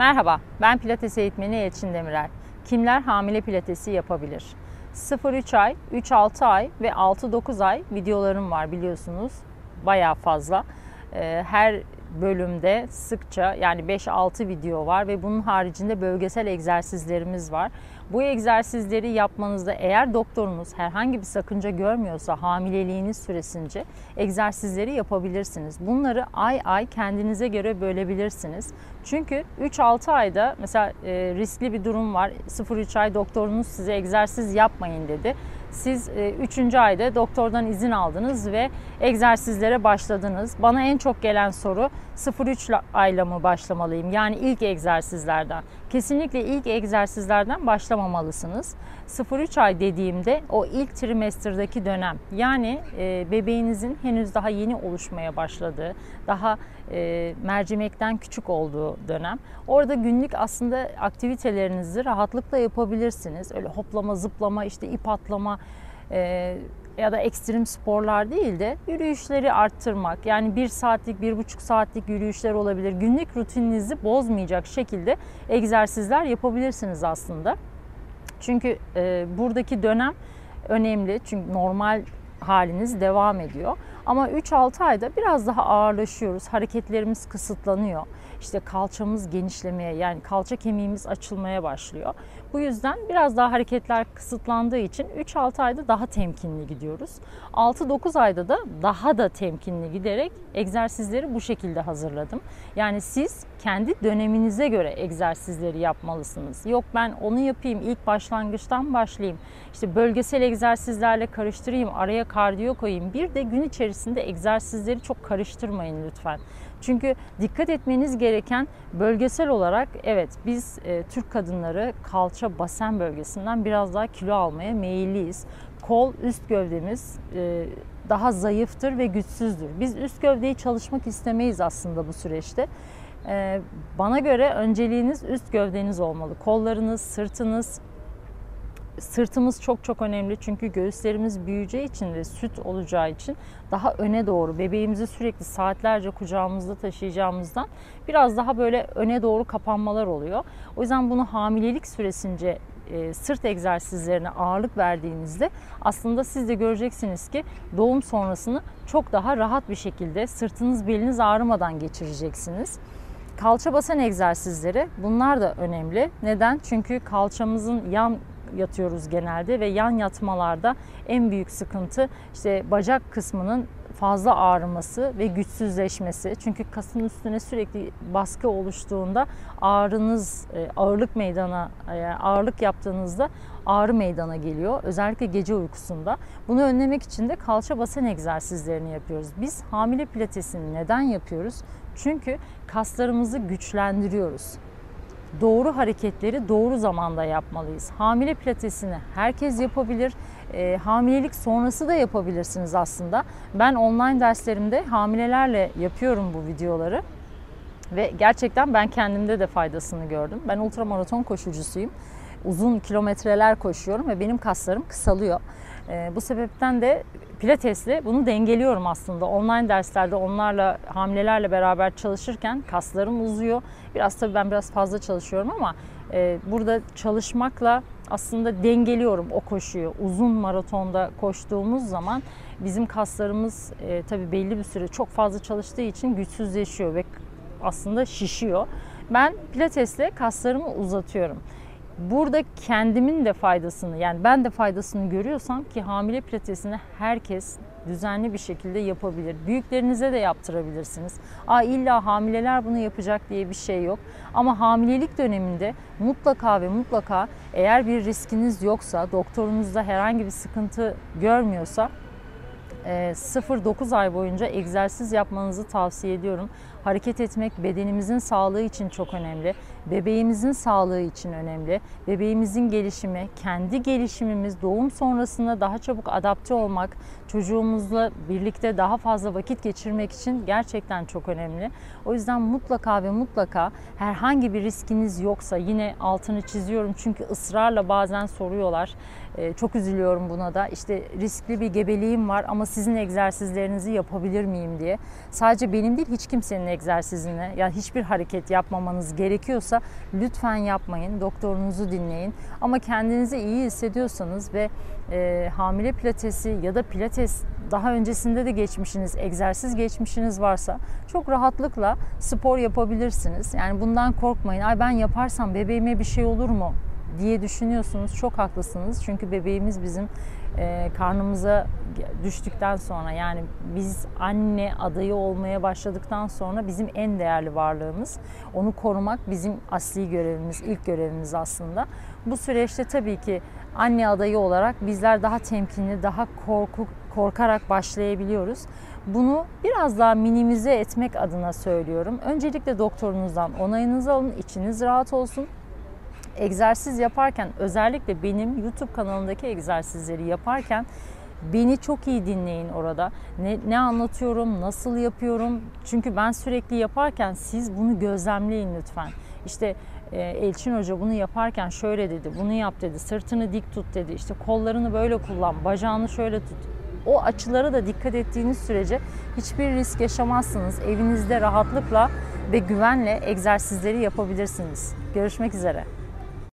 Merhaba, ben Pilates eğitmeni Elçin Demirel. Kimler hamile pilatesi yapabilir? 0-3 ay, 3-6 ay ve 6-9 ay videolarım var biliyorsunuz. Bayağı fazla. Ee, her bölümde sıkça yani 5-6 video var ve bunun haricinde bölgesel egzersizlerimiz var. Bu egzersizleri yapmanızda eğer doktorunuz herhangi bir sakınca görmüyorsa hamileliğiniz süresince egzersizleri yapabilirsiniz. Bunları ay ay kendinize göre bölebilirsiniz. Çünkü 3-6 ayda mesela e, riskli bir durum var. 0-3 ay doktorunuz size egzersiz yapmayın dedi. Siz 3. E, ayda doktordan izin aldınız ve egzersizlere başladınız. Bana en çok gelen soru 0-3 ayla mı başlamalıyım? Yani ilk egzersizlerden. Kesinlikle ilk egzersizlerden başlamamalısınız. 0-3 ay dediğimde o ilk trimesterdaki dönem yani e, bebeğinizin henüz daha yeni oluşmaya başladığı, daha e, mercimekten küçük olduğu dönem. Orada günlük aslında aktivitelerinizi rahatlıkla yapabilirsiniz. Öyle hoplama, zıplama, işte ip atlama, e, ya da ekstrem sporlar değil de yürüyüşleri arttırmak. Yani bir saatlik, bir buçuk saatlik yürüyüşler olabilir. Günlük rutininizi bozmayacak şekilde egzersizler yapabilirsiniz aslında. Çünkü e, buradaki dönem önemli. Çünkü normal haliniz devam ediyor. Ama 3-6 ayda biraz daha ağırlaşıyoruz. Hareketlerimiz kısıtlanıyor. İşte kalçamız genişlemeye yani kalça kemiğimiz açılmaya başlıyor. Bu yüzden biraz daha hareketler kısıtlandığı için 3-6 ayda daha temkinli gidiyoruz. 6-9 ayda da daha da temkinli giderek egzersizleri bu şekilde hazırladım. Yani siz kendi döneminize göre egzersizleri yapmalısınız. Yok ben onu yapayım, ilk başlangıçtan başlayayım. İşte bölgesel egzersizlerle karıştırayım, araya kardiyo koyayım. Bir de gün içerisinde egzersizleri çok karıştırmayın lütfen. Çünkü dikkat etmeniz gereken bölgesel olarak evet biz e, Türk kadınları kalça basen bölgesinden biraz daha kilo almaya meyilliyiz. Kol üst gövdemiz e, daha zayıftır ve güçsüzdür. Biz üst gövdeyi çalışmak istemeyiz aslında bu süreçte. E, bana göre önceliğiniz üst gövdeniz olmalı. Kollarınız, sırtınız, sırtımız çok çok önemli çünkü göğüslerimiz büyüyeceği için ve süt olacağı için daha öne doğru bebeğimizi sürekli saatlerce kucağımızda taşıyacağımızdan biraz daha böyle öne doğru kapanmalar oluyor. O yüzden bunu hamilelik süresince e, sırt egzersizlerine ağırlık verdiğinizde aslında siz de göreceksiniz ki doğum sonrasını çok daha rahat bir şekilde sırtınız beliniz ağrımadan geçireceksiniz. Kalça basen egzersizleri bunlar da önemli. Neden? Çünkü kalçamızın yan yatıyoruz genelde ve yan yatmalarda en büyük sıkıntı işte bacak kısmının fazla ağrıması ve güçsüzleşmesi. Çünkü kasın üstüne sürekli baskı oluştuğunda ağrınız e, ağırlık meydana e, ağırlık yaptığınızda ağrı meydana geliyor. Özellikle gece uykusunda. Bunu önlemek için de kalça basen egzersizlerini yapıyoruz. Biz hamile pilatesini neden yapıyoruz? Çünkü kaslarımızı güçlendiriyoruz doğru hareketleri doğru zamanda yapmalıyız. Hamile pilatesini herkes yapabilir. E, hamilelik sonrası da yapabilirsiniz aslında. Ben online derslerimde hamilelerle yapıyorum bu videoları. Ve gerçekten ben kendimde de faydasını gördüm. Ben ultramaraton koşucusuyum. Uzun kilometreler koşuyorum ve benim kaslarım kısalıyor. E, bu sebepten de pilatesle bunu dengeliyorum aslında. Online derslerde onlarla hamilelerle beraber çalışırken kaslarım uzuyor. Biraz tabii ben biraz fazla çalışıyorum ama e, burada çalışmakla aslında dengeliyorum o koşuyu. Uzun maratonda koştuğumuz zaman bizim kaslarımız e, tabii belli bir süre çok fazla çalıştığı için güçsüzleşiyor ve aslında şişiyor. Ben pilatesle kaslarımı uzatıyorum burada kendimin de faydasını yani ben de faydasını görüyorsam ki hamile pilatesini herkes düzenli bir şekilde yapabilir. Büyüklerinize de yaptırabilirsiniz. Aa illa hamileler bunu yapacak diye bir şey yok. Ama hamilelik döneminde mutlaka ve mutlaka eğer bir riskiniz yoksa, doktorunuzda herhangi bir sıkıntı görmüyorsa 0-9 ay boyunca egzersiz yapmanızı tavsiye ediyorum. Hareket etmek bedenimizin sağlığı için çok önemli. Bebeğimizin sağlığı için önemli. Bebeğimizin gelişimi, kendi gelişimimiz, doğum sonrasında daha çabuk adapte olmak, çocuğumuzla birlikte daha fazla vakit geçirmek için gerçekten çok önemli. O yüzden mutlaka ve mutlaka herhangi bir riskiniz yoksa yine altını çiziyorum çünkü ısrarla bazen soruyorlar. Ee, çok üzülüyorum buna da. İşte riskli bir gebeliğim var ama sizin egzersizlerinizi yapabilir miyim diye. Sadece benim değil hiç kimsenin egzersizini ya hiçbir hareket yapmamanız gerekiyorsa lütfen yapmayın. Doktorunuzu dinleyin. Ama kendinizi iyi hissediyorsanız ve e, hamile pilatesi ya da pilates daha öncesinde de geçmişiniz, egzersiz geçmişiniz varsa çok rahatlıkla spor yapabilirsiniz. Yani bundan korkmayın. Ay ben yaparsam bebeğime bir şey olur mu diye düşünüyorsunuz. Çok haklısınız. Çünkü bebeğimiz bizim e, karnımıza düştükten sonra yani biz anne adayı olmaya başladıktan sonra bizim en değerli varlığımız. Onu korumak bizim asli görevimiz, ilk görevimiz aslında. Bu süreçte tabii ki anne adayı olarak bizler daha temkinli, daha korku, korkarak başlayabiliyoruz. Bunu biraz daha minimize etmek adına söylüyorum. Öncelikle doktorunuzdan onayınızı alın, içiniz rahat olsun egzersiz yaparken özellikle benim YouTube kanalındaki egzersizleri yaparken beni çok iyi dinleyin orada. Ne, ne anlatıyorum, nasıl yapıyorum? Çünkü ben sürekli yaparken siz bunu gözlemleyin lütfen. İşte e, Elçin Hoca bunu yaparken şöyle dedi, bunu yap dedi, sırtını dik tut dedi, işte kollarını böyle kullan, bacağını şöyle tut. O açılara da dikkat ettiğiniz sürece hiçbir risk yaşamazsınız. Evinizde rahatlıkla ve güvenle egzersizleri yapabilirsiniz. Görüşmek üzere.